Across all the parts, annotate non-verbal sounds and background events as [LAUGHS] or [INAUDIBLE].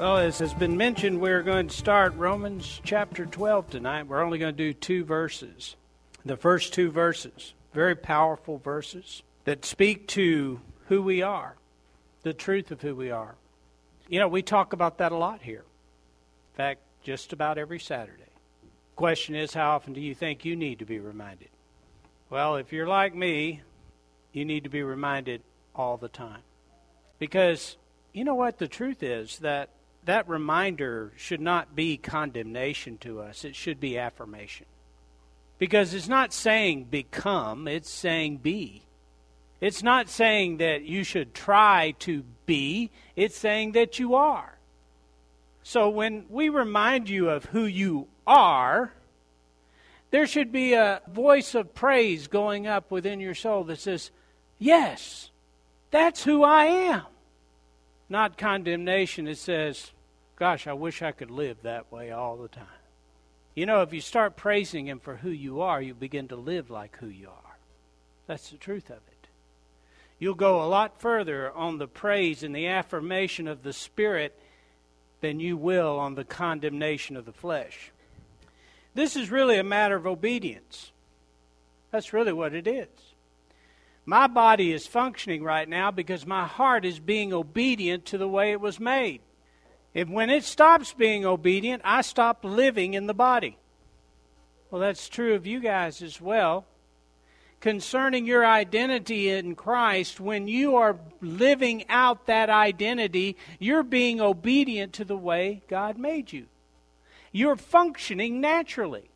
Well, as has been mentioned, we're going to start Romans chapter 12 tonight. We're only going to do two verses. The first two verses, very powerful verses that speak to who we are, the truth of who we are. You know, we talk about that a lot here. In fact, just about every Saturday. Question is, how often do you think you need to be reminded? Well, if you're like me, you need to be reminded all the time. Because you know what? The truth is that that reminder should not be condemnation to us, it should be affirmation. Because it's not saying become, it's saying be. It's not saying that you should try to be, it's saying that you are. So when we remind you of who you are, there should be a voice of praise going up within your soul that says, Yes, that's who I am not condemnation. It says, Gosh, I wish I could live that way all the time. You know, if you start praising Him for who you are, you begin to live like who you are. That's the truth of it. You'll go a lot further on the praise and the affirmation of the Spirit than you will on the condemnation of the flesh. This is really a matter of obedience. That's really what it is. My body is functioning right now because my heart is being obedient to the way it was made. If when it stops being obedient, I stop living in the body. Well, that's true of you guys as well. Concerning your identity in Christ, when you are living out that identity, you're being obedient to the way God made you. You're functioning naturally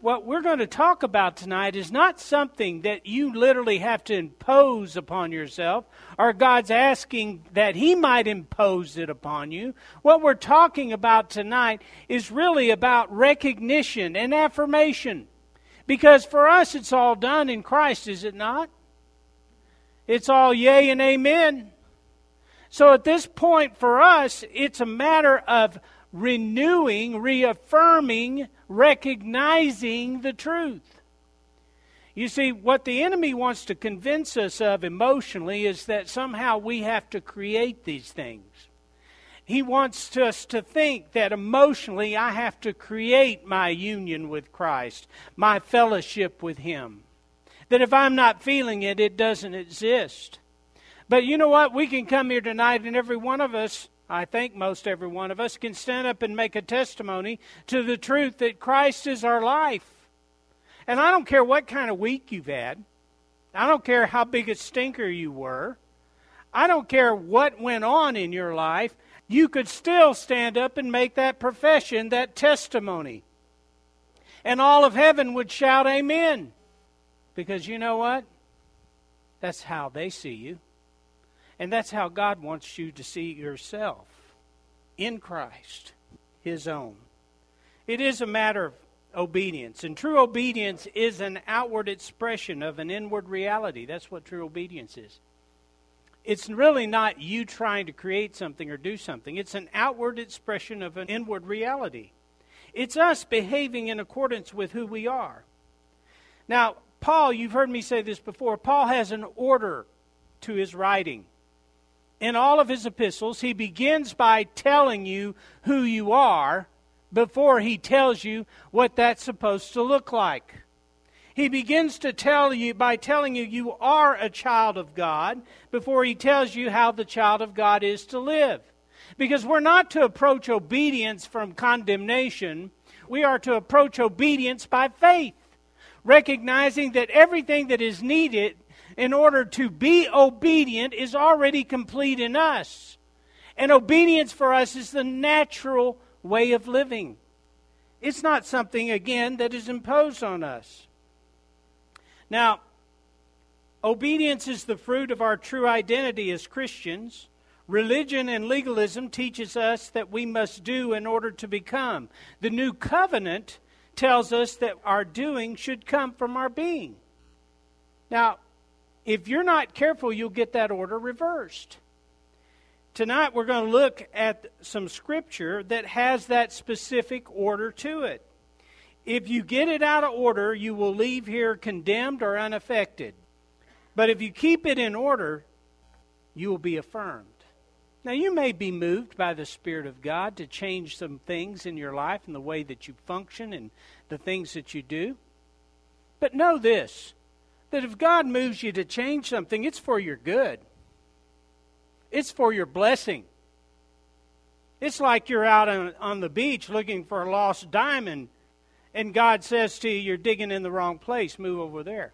what we're going to talk about tonight is not something that you literally have to impose upon yourself, or God's asking that He might impose it upon you. What we're talking about tonight is really about recognition and affirmation. Because for us, it's all done in Christ, is it not? It's all yea and amen. So at this point, for us, it's a matter of renewing, reaffirming, recognizing the truth. You see, what the enemy wants to convince us of emotionally is that somehow we have to create these things. He wants us to think that emotionally I have to create my union with Christ, my fellowship with Him. That if I'm not feeling it, it doesn't exist. But you know what? We can come here tonight, and every one of us I think most every one of us can stand up and make a testimony to the truth that Christ is our life. And I don't care what kind of week you've had. I don't care how big a stinker you were. I don't care what went on in your life. You could still stand up and make that profession, that testimony. And all of heaven would shout, Amen. Because you know what? That's how they see you. And that's how God wants you to see yourself in Christ, His own. It is a matter of obedience. And true obedience is an outward expression of an inward reality. That's what true obedience is. It's really not you trying to create something or do something, it's an outward expression of an inward reality. It's us behaving in accordance with who we are. Now, Paul, you've heard me say this before, Paul has an order to his writing. In all of his epistles, he begins by telling you who you are before he tells you what that's supposed to look like. He begins to tell you by telling you you are a child of God before he tells you how the child of God is to live. Because we're not to approach obedience from condemnation, we are to approach obedience by faith, recognizing that everything that is needed in order to be obedient is already complete in us. And obedience for us is the natural way of living. It's not something, again, that is imposed on us. Now, obedience is the fruit of our true identity as Christians. Religion and legalism teaches us that we must do in order to become. The new covenant tells us that our doing should come from our being. Now, if you're not careful, you'll get that order reversed. Tonight, we're going to look at some scripture that has that specific order to it. If you get it out of order, you will leave here condemned or unaffected. But if you keep it in order, you will be affirmed. Now, you may be moved by the Spirit of God to change some things in your life and the way that you function and the things that you do. But know this that if God moves you to change something, it's for your good, it's for your blessing. It's like you're out on, on the beach looking for a lost diamond and God says to you, You're digging in the wrong place, move over there.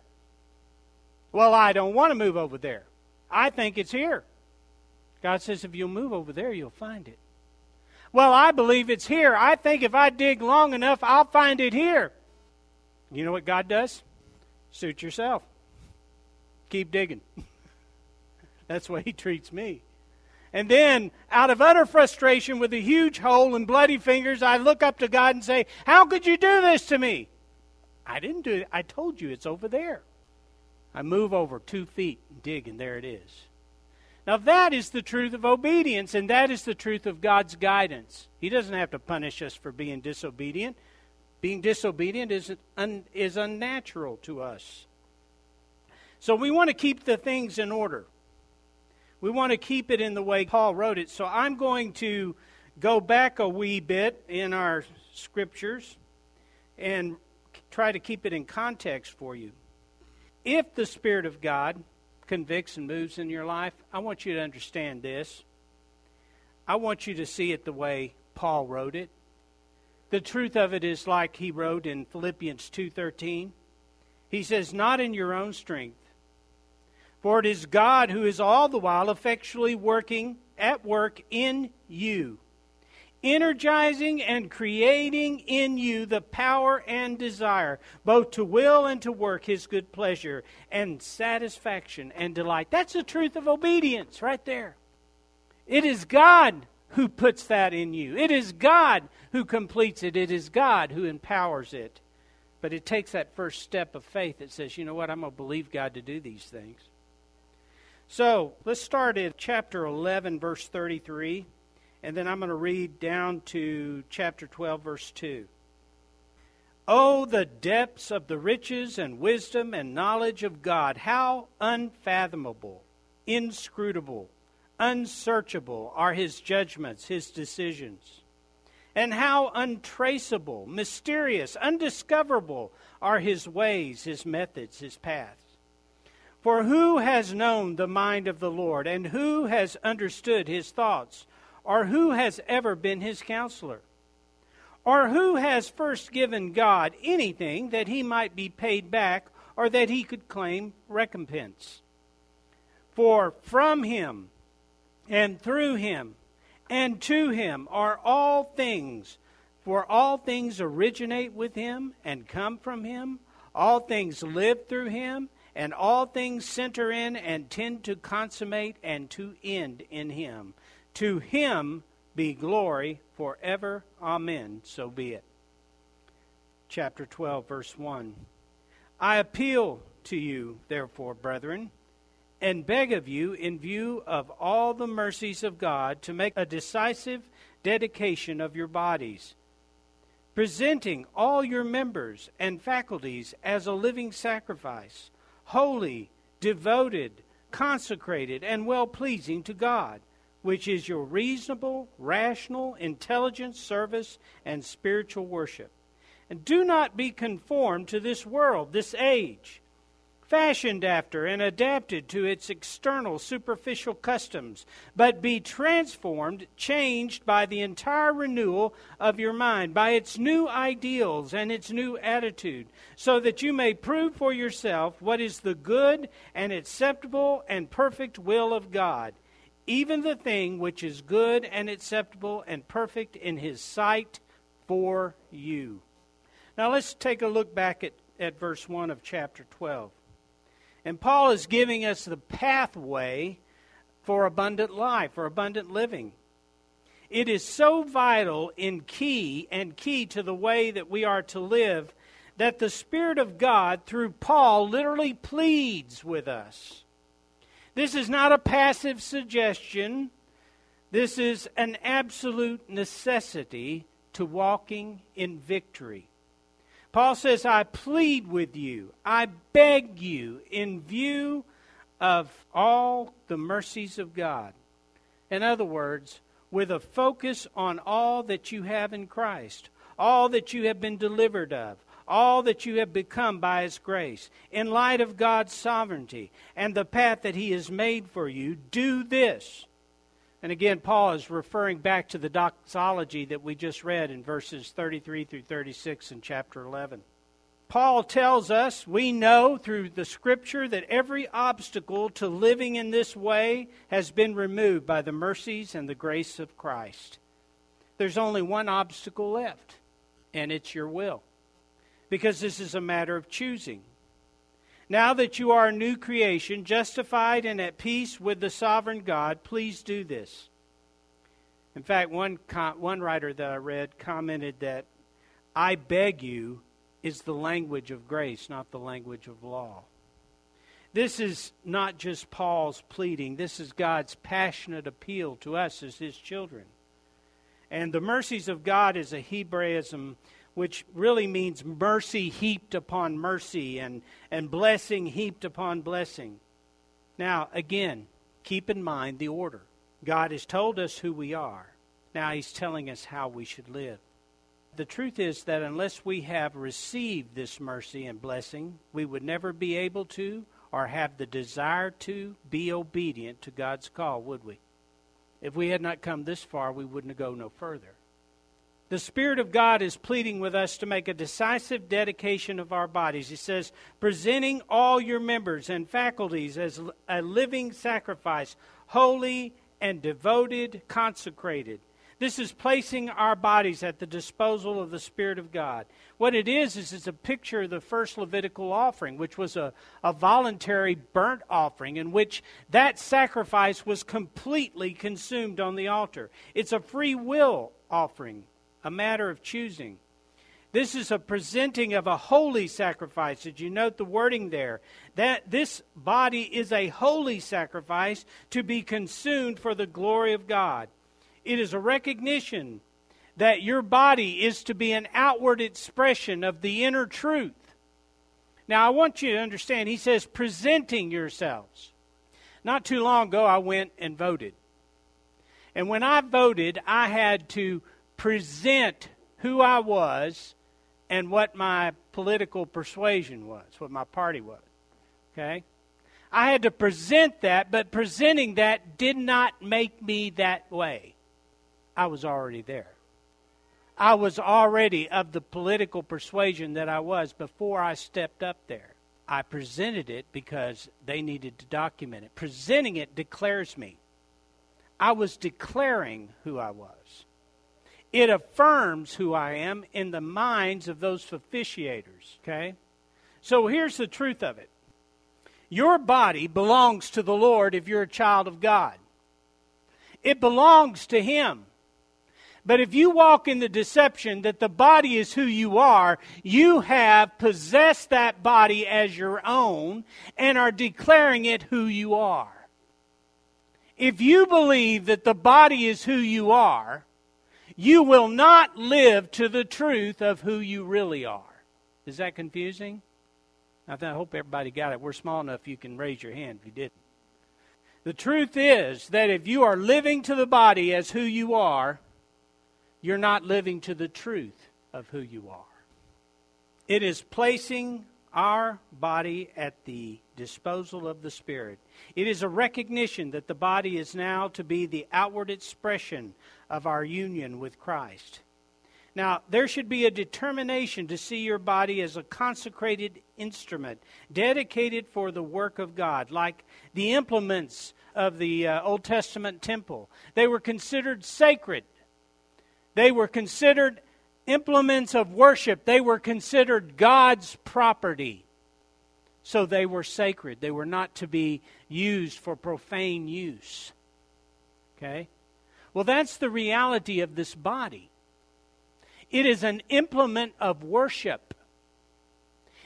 Well, I don't want to move over there. I think it's here. God says, If you'll move over there, you'll find it. Well, I believe it's here. I think if I dig long enough, I'll find it here. You know what God does? Suit yourself. Keep digging. [LAUGHS] That's the way He treats me. And then, out of utter frustration with a huge hole and bloody fingers, I look up to God and say, How could you do this to me? I didn't do it. I told you it's over there. I move over two feet and dig, and there it is. Now, that is the truth of obedience, and that is the truth of God's guidance. He doesn't have to punish us for being disobedient. Being disobedient is, un, is unnatural to us. So, we want to keep the things in order. We want to keep it in the way Paul wrote it. So I'm going to go back a wee bit in our scriptures and try to keep it in context for you. If the Spirit of God convicts and moves in your life, I want you to understand this. I want you to see it the way Paul wrote it. The truth of it is like he wrote in Philippians 2:13. He says, "Not in your own strength, for it is God who is all the while effectually working at work in you, energizing and creating in you the power and desire, both to will and to work his good pleasure and satisfaction and delight. That's the truth of obedience right there. It is God who puts that in you. It is God who completes it. It is God who empowers it. But it takes that first step of faith that says, you know what, I'm going to believe God to do these things. So let's start at chapter 11, verse 33, and then I'm going to read down to chapter 12, verse 2. Oh, the depths of the riches and wisdom and knowledge of God! How unfathomable, inscrutable, unsearchable are his judgments, his decisions. And how untraceable, mysterious, undiscoverable are his ways, his methods, his paths. For who has known the mind of the Lord, and who has understood his thoughts, or who has ever been his counselor? Or who has first given God anything that he might be paid back, or that he could claim recompense? For from him, and through him, and to him are all things. For all things originate with him and come from him. All things live through him and all things center in and tend to consummate and to end in him. To him be glory forever. Amen. So be it. Chapter 12, verse 1. I appeal to you, therefore, brethren, and beg of you, in view of all the mercies of God, to make a decisive dedication of your bodies, presenting all your members and faculties as a living sacrifice holy, devoted, consecrated and well pleasing to God, which is your reasonable, rational, intelligent service and spiritual worship. And do not be conformed to this world, this age fashioned after and adapted to its external superficial customs, but be transformed, changed by the entire renewal of your mind, by its new ideals and its new attitude, so that you may prove for yourself what is the good and acceptable and perfect will of God, even the thing which is good and acceptable and perfect in His sight for you. Now let's take a look back at, at verse 1 of chapter 12. And Paul is giving us the pathway for abundant life, for abundant living. It is so vital in key and key to the way that we are to live that the Spirit of God, through Paul, literally pleads with us. This is not a passive suggestion. This is an absolute necessity to walking in victory. Paul says, I plead with you, I beg you, in view of all the mercies of God. In other words, with a focus on all that you have in Christ, all that you have been delivered of, all that you have become by His grace, in light of God's sovereignty and the path that He has made for you, do this. And again, Paul is referring back to the doxology that we just read in verses 33 through 36 in chapter 11. Paul tells us, we know through the scripture that every obstacle to living in this way has been removed by the mercies and the grace of Christ. There's only one obstacle left, and it's your will. Because this is a matter of choosing. Now that you are a new creation, justified and at peace with the sovereign God, please do this. In fact, one, one writer that I read commented that, I beg you, is the language of grace, not the language of law. This is not just Paul's pleading, this is God's passionate appeal to us as his children. And the mercies of God is a Hebraism which really means mercy heaped upon mercy and, and blessing heaped upon blessing. Now, again, keep in mind the order. God has told us who we are. Now He's telling us how we should live. The truth is that unless we have received this mercy and blessing, we would never be able to or have the desire to be obedient to God's call, would we? If we had not come this far, we wouldn't go no further. The Spirit of God is pleading with us to make a decisive dedication of our bodies. He says, presenting all your members and faculties as a living sacrifice, holy and devoted, consecrated. This is placing our bodies at the disposal of the Spirit of God. What it is, is it's a picture of the first Levitical offering, which was a, a voluntary burnt offering in which that sacrifice was completely consumed on the altar. It's a free will offering a matter of choosing. This is a presenting of a holy sacrifice. Did you note the wording there? That this body is a holy sacrifice to be consumed for the glory of God. It is a recognition that your body is to be an outward expression of the inner truth. Now, I want you to understand, he says, presenting yourselves. Not too long ago, I went and voted. And when I voted, I had to present who I was and what my political persuasion was, what my party was. Okay? I had to present that, but presenting that did not make me that way. I was already there. I was already of the political persuasion that I was before I stepped up there. I presented it because they needed to document it. Presenting it declares me. I was declaring who I was. It affirms who I am in the minds of those officiators, okay? So here's the truth of it your body belongs to the Lord if you're a child of God, it belongs to Him. But if you walk in the deception that the body is who you are, you have possessed that body as your own and are declaring it who you are. If you believe that the body is who you are, you will not live to the truth of who you really are. Is that confusing? I hope everybody got it. We're small enough you can raise your hand if you didn't. The truth is that if you are living to the body as who you are, you're not living to the truth of who you are. It is placing our body at the disposal of the Spirit. It is a recognition that the body is now to be the outward expression of our union with Christ. Now, there should be a determination to see your body as a consecrated instrument, dedicated for the work of God, like the implements of the uh, Old Testament temple. They were considered sacred, they were considered implements of worship, they were considered God's property. So they were sacred. They were not to be used for profane use. Okay? Well, that's the reality of this body. It is an implement of worship.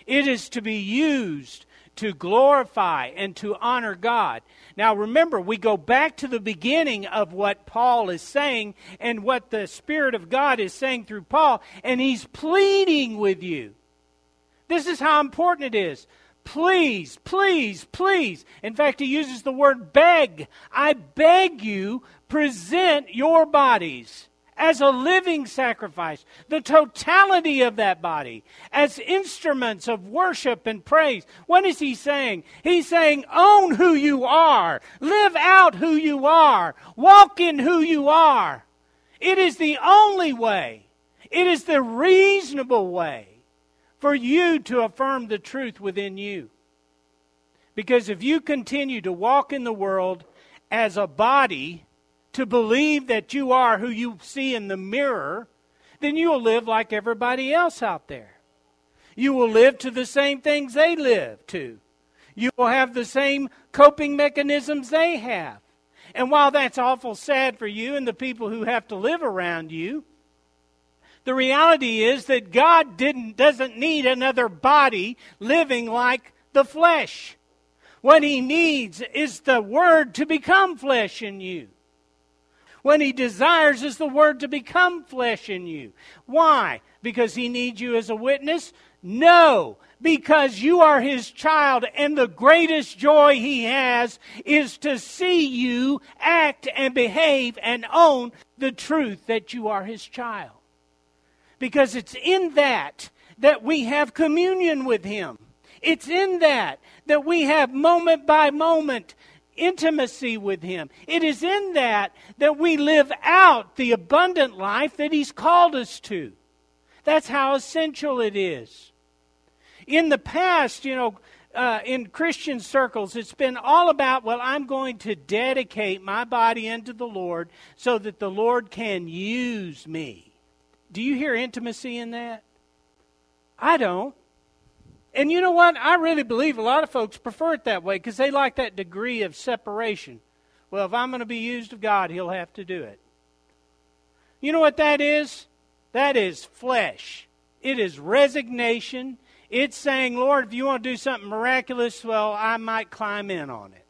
It is to be used to glorify and to honor God. Now remember, we go back to the beginning of what Paul is saying and what the Spirit of God is saying through Paul, and he's pleading with you. This is how important it is. Please, please, please. In fact, he uses the word beg. I beg you, present your bodies as a living sacrifice, the totality of that body, as instruments of worship and praise. What is he saying? He's saying, own who you are, live out who you are, walk in who you are. It is the only way, it is the reasonable way for you to affirm the truth within you. Because if you continue to walk in the world as a body, to believe that you are who you see in the mirror, then you will live like everybody else out there. You will live to the same things they live to. You will have the same coping mechanisms they have. And while that's awful sad for you and the people who have to live around you, the reality is that God didn't, doesn't need another body living like the flesh. What he needs is the Word to become flesh in you when he desires is the word to become flesh in you. Why? Because he needs you as a witness? No, because you are his child, and the greatest joy he has is to see you act and behave and own the truth that you are his child. Because it's in that that we have communion with him. It's in that that we have moment by moment intimacy with Him. It is in that that we live out the abundant life that He's called us to. That's how essential it is. In the past, you know, uh, in Christian circles, it's been all about, well, I'm going to dedicate my body unto the Lord so that the Lord can use me. Do you hear intimacy in that? I don't. And you know what? I really believe a lot of folks prefer it that way because they like that degree of separation. Well, if I'm going to be used of God, He'll have to do it. You know what that is? That is flesh. It is resignation. It's saying, Lord, if you want to do something miraculous, well, I might climb in on it.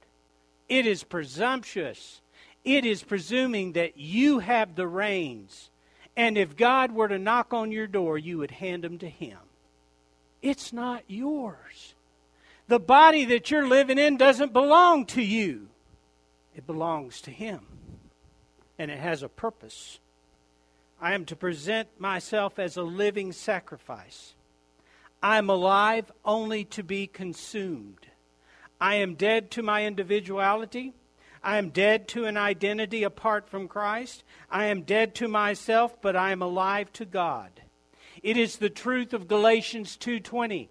It is presumptuous. It is presuming that you have the reins. And if God were to knock on your door, you would hand them to Him. It's not yours. The body that you're living in doesn't belong to you, it belongs to Him. And it has a purpose. I am to present myself as a living sacrifice. I am alive only to be consumed. I am dead to my individuality. I am dead to an identity apart from Christ. I am dead to myself, but I am alive to God. It is the truth of Galatians 2:20.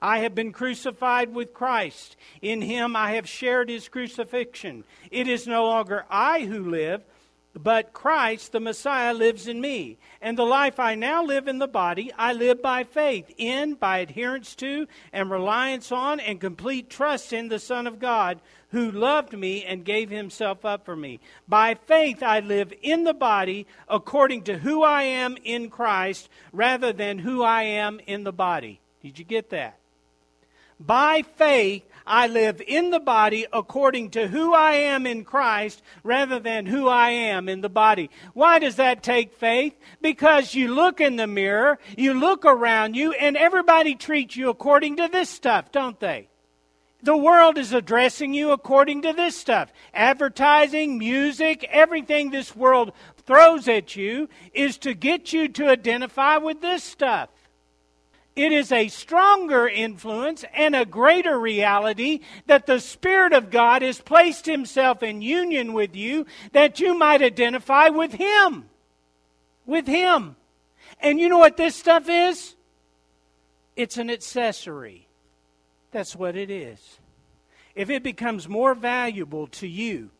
I have been crucified with Christ. In him I have shared his crucifixion. It is no longer I who live, but Christ, the Messiah, lives in me. And the life I now live in the body, I live by faith in, by adherence to, and reliance on, and complete trust in the Son of God, who loved me and gave himself up for me. By faith I live in the body according to who I am in Christ, rather than who I am in the body. Did you get that? By faith, I live in the body according to who I am in Christ rather than who I am in the body. Why does that take faith? Because you look in the mirror, you look around you, and everybody treats you according to this stuff, don't they? The world is addressing you according to this stuff. Advertising, music, everything this world throws at you is to get you to identify with this stuff. It is a stronger influence and a greater reality that the Spirit of God has placed Himself in union with you that you might identify with Him. With Him. And you know what this stuff is? It's an accessory. That's what it is. If it becomes more valuable to you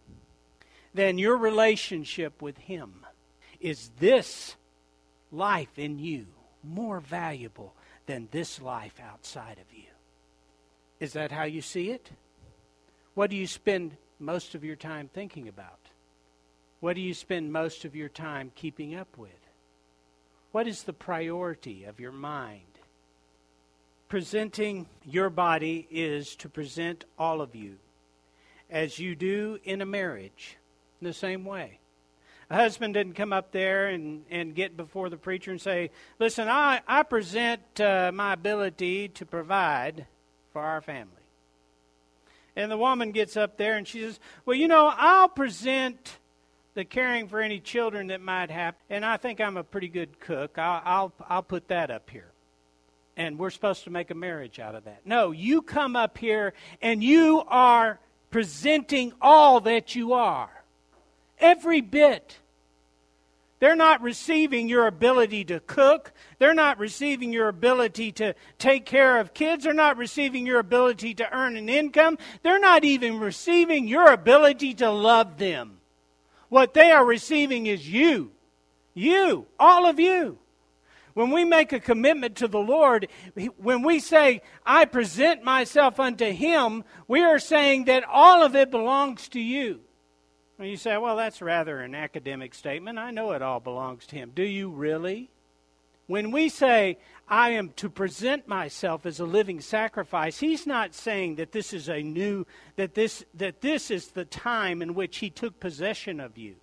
than your relationship with Him, is this life in you more valuable than this life outside of you? Is that how you see it? What do you spend most of your time thinking about? What do you spend most of your time keeping up with? What is the priority of your mind? presenting your body is to present all of you as you do in a marriage in the same way. A husband didn't come up there and, and get before the preacher and say, Listen, I, I present uh, my ability to provide for our family. And the woman gets up there and she says, Well, you know, I'll present the caring for any children that might happen, and I think I'm a pretty good cook. I'll, I'll, I'll put that up here and we're supposed to make a marriage out of that. No, you come up here and you are presenting all that you are. Every bit. They're not receiving your ability to cook. They're not receiving your ability to take care of kids. They're not receiving your ability to earn an income. They're not even receiving your ability to love them. What they are receiving is you. You. All of you. When we make a commitment to the Lord, when we say, I present myself unto Him, we are saying that all of it belongs to you. You say, well, that's rather an academic statement. I know it all belongs to Him. Do you really? When we say, I am to present myself as a living sacrifice, He's not saying that this is a new, that this, that this is the time in which He took possession of you.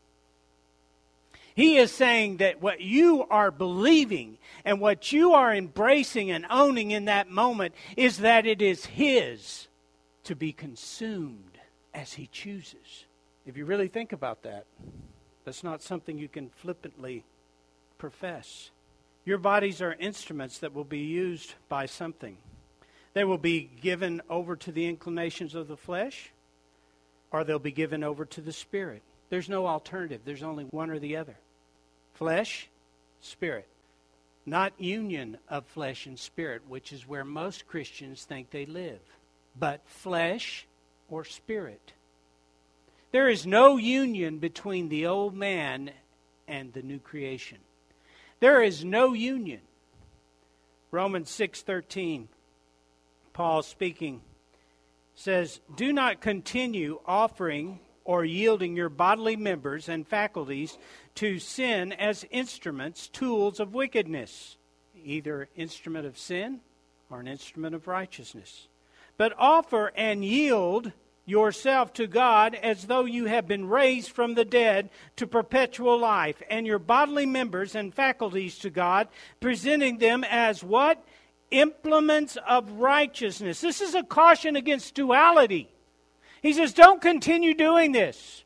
He is saying that what you are believing and what you are embracing and owning in that moment is that it is His to be consumed as He chooses. If you really think about that, that's not something you can flippantly profess. Your bodies are instruments that will be used by something. They will be given over to the inclinations of the flesh, or they'll be given over to the spirit. There's no alternative, there's only one or the other flesh, spirit. Not union of flesh and spirit, which is where most Christians think they live, but flesh or spirit. There is no union between the old man and the new creation. There is no union. Romans 6:13 Paul speaking says, "Do not continue offering or yielding your bodily members and faculties to sin as instruments, tools of wickedness, either instrument of sin or an instrument of righteousness. But offer and yield yourself to God as though you have been raised from the dead to perpetual life, and your bodily members and faculties to God, presenting them as what? Implements of righteousness. This is a caution against duality. He says, Don't continue doing this.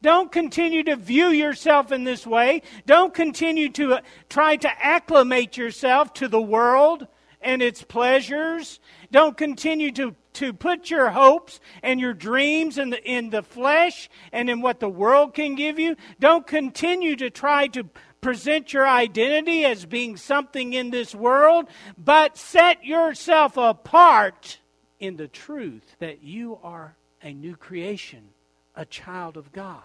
Don't continue to view yourself in this way. Don't continue to uh, try to acclimate yourself to the world and its pleasures. Don't continue to, to put your hopes and your dreams in the, in the flesh and in what the world can give you. Don't continue to try to present your identity as being something in this world, but set yourself apart in the truth that you are a new creation, a child of God.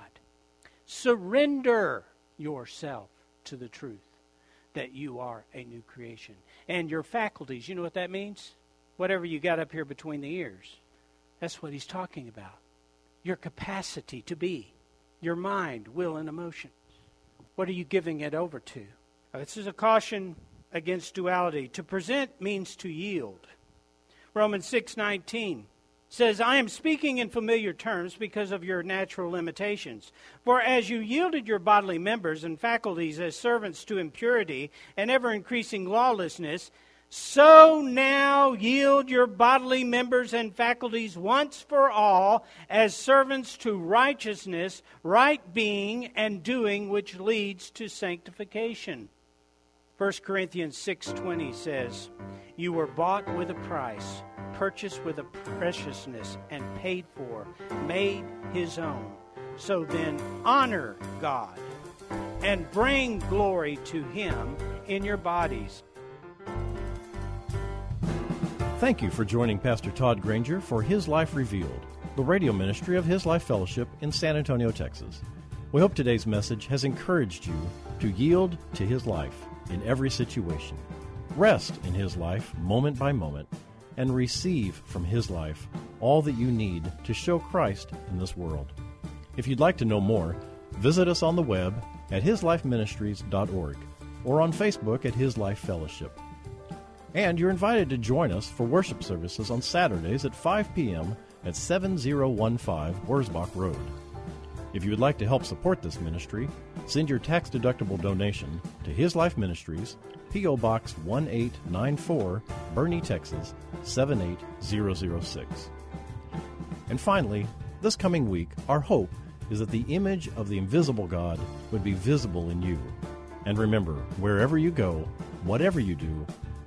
Surrender yourself to the truth that you are a new creation. And your faculties, you know what that means? Whatever you got up here between the ears. That's what he's talking about. Your capacity to be, your mind, will, and emotion. What are you giving it over to? This is a caution against duality. To present means to yield. Romans 6:19 says, I am speaking in familiar terms because of your natural limitations. For as you yielded your bodily members and faculties as servants to impurity and ever increasing lawlessness, So now yield your bodily members and faculties once for all as servants to righteousness, right being, and doing, which leads to sanctification. 1 Corinthians 6:20 says, "You were bought with a price, purchased with a preciousness, and paid for, made his own. So then honor God and bring glory to him in your bodies." Thank you for joining Pastor Todd Granger for His Life Revealed, the radio ministry of His Life Fellowship in San Antonio, Texas. We hope today's message has encouraged you to yield to His life in every situation, rest in His life moment by moment, and receive from His life all that you need to show Christ in this world. If you'd like to know more, visit us on the web at hislifeministries.org or on Facebook at His Life Fellowship. And you're invited to join us for worship services on Saturdays at 5 p.m. at 7015 Wurzbach Road. If you would like to help support this ministry, send your tax deductible donation to His Life Ministries, P.O. Box 1894, Boerne, Texas 78006. And finally, this coming week, our hope is that the image of the invisible God would be visible in you. And remember, wherever you go, whatever you do,